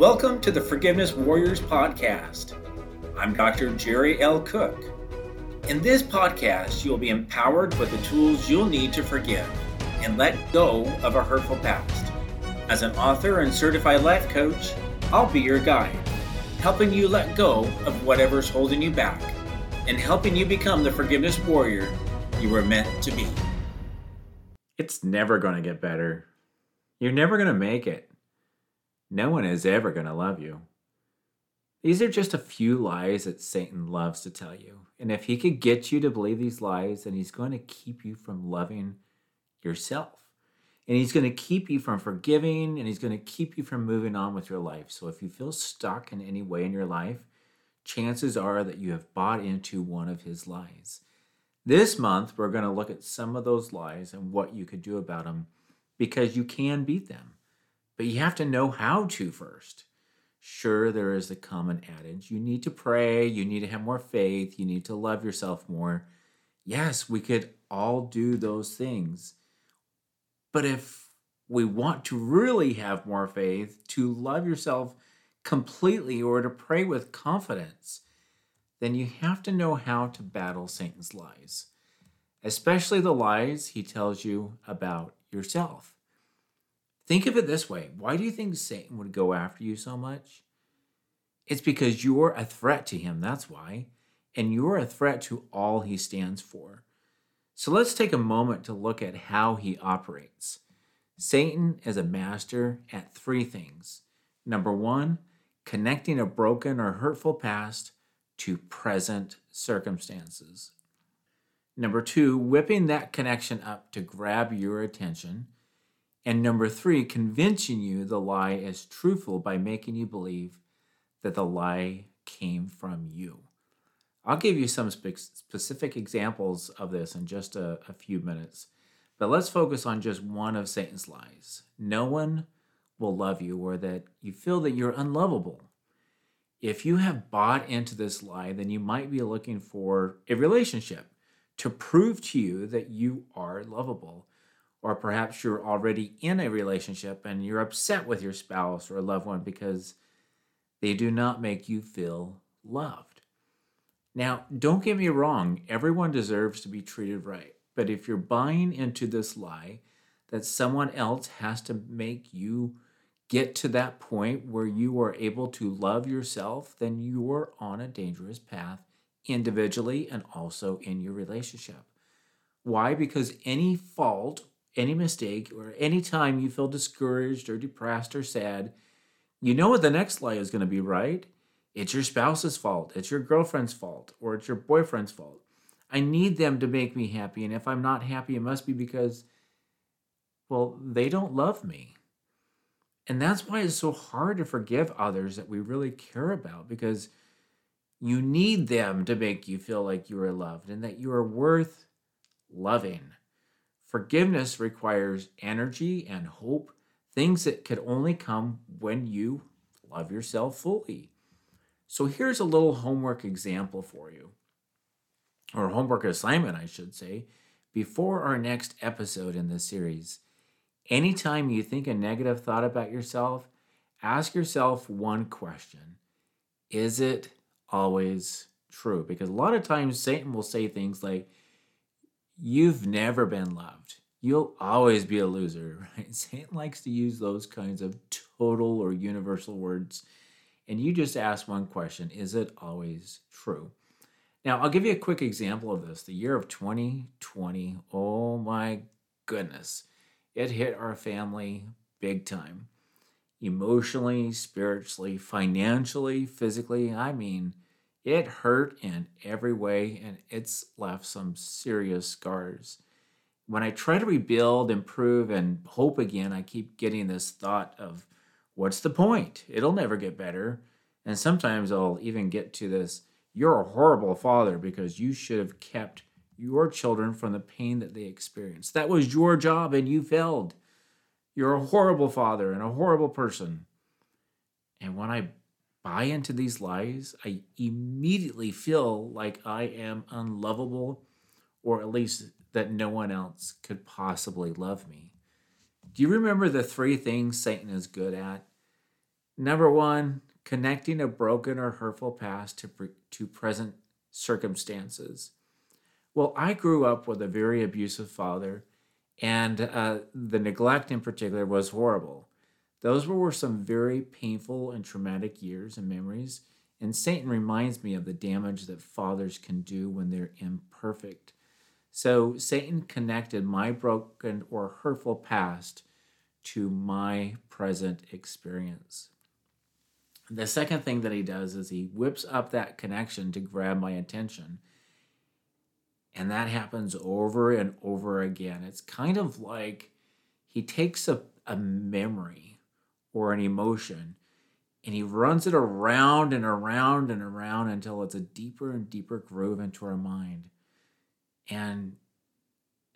Welcome to the Forgiveness Warriors podcast. I'm Dr. Jerry L. Cook. In this podcast, you'll be empowered with the tools you'll need to forgive and let go of a hurtful past. As an author and certified life coach, I'll be your guide, helping you let go of whatever's holding you back and helping you become the forgiveness warrior you were meant to be. It's never going to get better. You're never going to make it. No one is ever going to love you. These are just a few lies that Satan loves to tell you. And if he could get you to believe these lies, then he's going to keep you from loving yourself. And he's going to keep you from forgiving and he's going to keep you from moving on with your life. So if you feel stuck in any way in your life, chances are that you have bought into one of his lies. This month, we're going to look at some of those lies and what you could do about them because you can beat them. But you have to know how to first. Sure, there is the common adage you need to pray, you need to have more faith, you need to love yourself more. Yes, we could all do those things. But if we want to really have more faith, to love yourself completely, or to pray with confidence, then you have to know how to battle Satan's lies, especially the lies he tells you about yourself. Think of it this way why do you think Satan would go after you so much? It's because you're a threat to him, that's why. And you're a threat to all he stands for. So let's take a moment to look at how he operates. Satan is a master at three things. Number one, connecting a broken or hurtful past to present circumstances. Number two, whipping that connection up to grab your attention. And number three, convincing you the lie is truthful by making you believe that the lie came from you. I'll give you some spe- specific examples of this in just a, a few minutes, but let's focus on just one of Satan's lies. No one will love you, or that you feel that you're unlovable. If you have bought into this lie, then you might be looking for a relationship to prove to you that you are lovable or perhaps you're already in a relationship and you're upset with your spouse or a loved one because they do not make you feel loved. Now, don't get me wrong, everyone deserves to be treated right. But if you're buying into this lie that someone else has to make you get to that point where you are able to love yourself, then you're on a dangerous path individually and also in your relationship. Why? Because any fault any mistake or any time you feel discouraged or depressed or sad, you know what the next lie is going to be, right? It's your spouse's fault, it's your girlfriend's fault, or it's your boyfriend's fault. I need them to make me happy, and if I'm not happy, it must be because, well, they don't love me. And that's why it's so hard to forgive others that we really care about because you need them to make you feel like you are loved and that you are worth loving. Forgiveness requires energy and hope, things that could only come when you love yourself fully. So here's a little homework example for you, or homework assignment, I should say, before our next episode in this series. Anytime you think a negative thought about yourself, ask yourself one question Is it always true? Because a lot of times Satan will say things like, You've never been loved. You'll always be a loser, right? Satan likes to use those kinds of total or universal words. And you just ask one question Is it always true? Now, I'll give you a quick example of this. The year of 2020, oh my goodness, it hit our family big time. Emotionally, spiritually, financially, physically. I mean, it hurt in every way and it's left some serious scars. When I try to rebuild, improve, and hope again, I keep getting this thought of, what's the point? It'll never get better. And sometimes I'll even get to this, you're a horrible father because you should have kept your children from the pain that they experienced. That was your job and you failed. You're a horrible father and a horrible person. And when I buy into these lies, I immediately feel like I am unlovable, or at least that no one else could possibly love me. Do you remember the three things Satan is good at? Number one, connecting a broken or hurtful past to, pre- to present circumstances. Well, I grew up with a very abusive father, and uh, the neglect in particular was horrible. Those were some very painful and traumatic years and memories, and Satan reminds me of the damage that fathers can do when they're imperfect. So Satan connected my broken or hurtful past to my present experience. The second thing that he does is he whips up that connection to grab my attention. And that happens over and over again. It's kind of like he takes a, a memory or an emotion and he runs it around and around and around until it's a deeper and deeper groove into our mind. And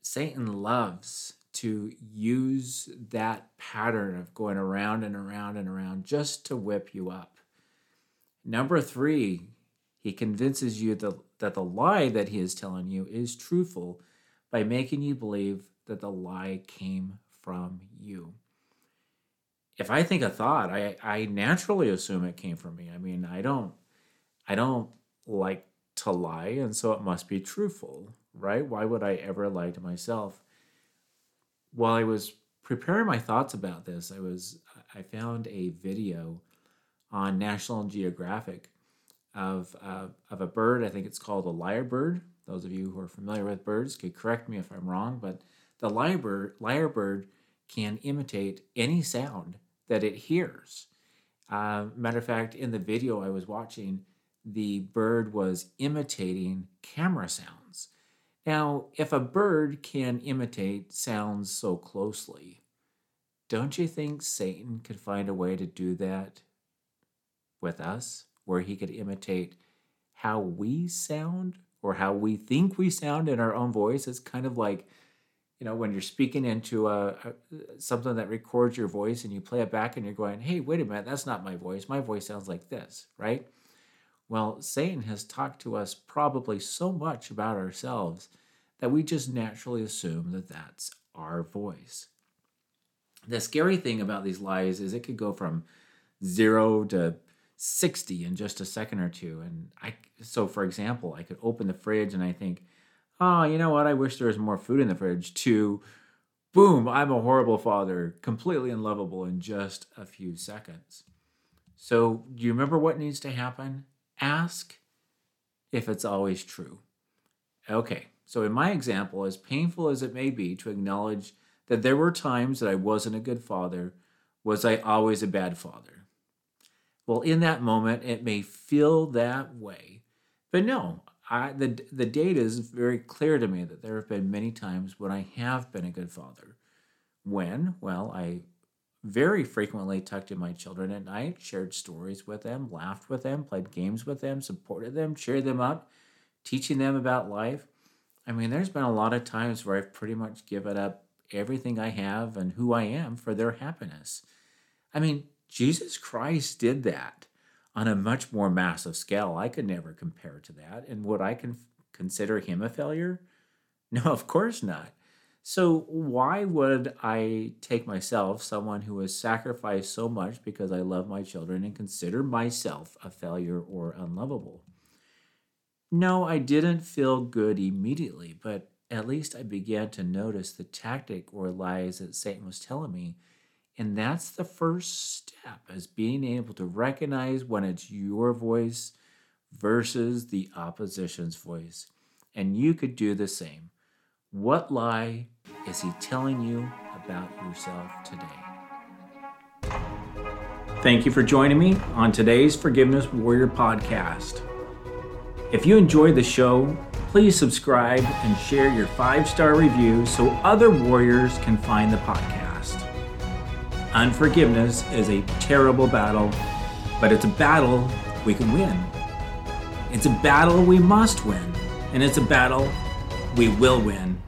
Satan loves to use that pattern of going around and around and around just to whip you up. Number three, he convinces you that, that the lie that he is telling you is truthful by making you believe that the lie came from you. If I think a thought, I, I naturally assume it came from me. I mean, I don't I don't like to lie, and so it must be truthful, right? Why would I ever lie to myself? while I was preparing my thoughts about this, I was I found a video on National Geographic of uh, of a bird. I think it's called a lyrebird. Those of you who are familiar with birds could correct me if I'm wrong, but the lyrebird lyrebird can imitate any sound that it hears. Uh, matter of fact, in the video I was watching, the bird was imitating camera sounds. Now, if a bird can imitate sounds so closely, don't you think Satan could find a way to do that with us, where he could imitate how we sound or how we think we sound in our own voice? It's kind of like, you know, when you're speaking into a, a something that records your voice and you play it back and you're going, "Hey, wait a minute, that's not my voice. My voice sounds like this," right? Well, Satan has talked to us probably so much about ourselves that we just naturally assume that that's our voice. The scary thing about these lies is it could go from zero to 60 in just a second or two. And I, so for example, I could open the fridge and I think, oh, you know what? I wish there was more food in the fridge. To, boom, I'm a horrible father, completely unlovable in just a few seconds. So, do you remember what needs to happen? Ask if it's always true. Okay, so in my example, as painful as it may be to acknowledge that there were times that I wasn't a good father, was I always a bad father? Well, in that moment, it may feel that way. But no, I, the, the data is very clear to me that there have been many times when I have been a good father. When? Well, I very frequently tucked in my children at night, shared stories with them, laughed with them, played games with them, supported them, cheered them up, teaching them about life. I mean, there's been a lot of times where I've pretty much given up everything I have and who I am for their happiness. I mean, Jesus Christ did that on a much more massive scale. I could never compare to that. And would I con- consider him a failure? No, of course not. So, why would I take myself, someone who has sacrificed so much because I love my children, and consider myself a failure or unlovable? No, I didn't feel good immediately, but at least I began to notice the tactic or lies that Satan was telling me. And that's the first step as being able to recognize when it's your voice versus the opposition's voice. And you could do the same. What lie is he telling you about yourself today? Thank you for joining me on today's Forgiveness Warrior podcast. If you enjoyed the show, please subscribe and share your five star review so other warriors can find the podcast. Unforgiveness is a terrible battle, but it's a battle we can win. It's a battle we must win, and it's a battle we will win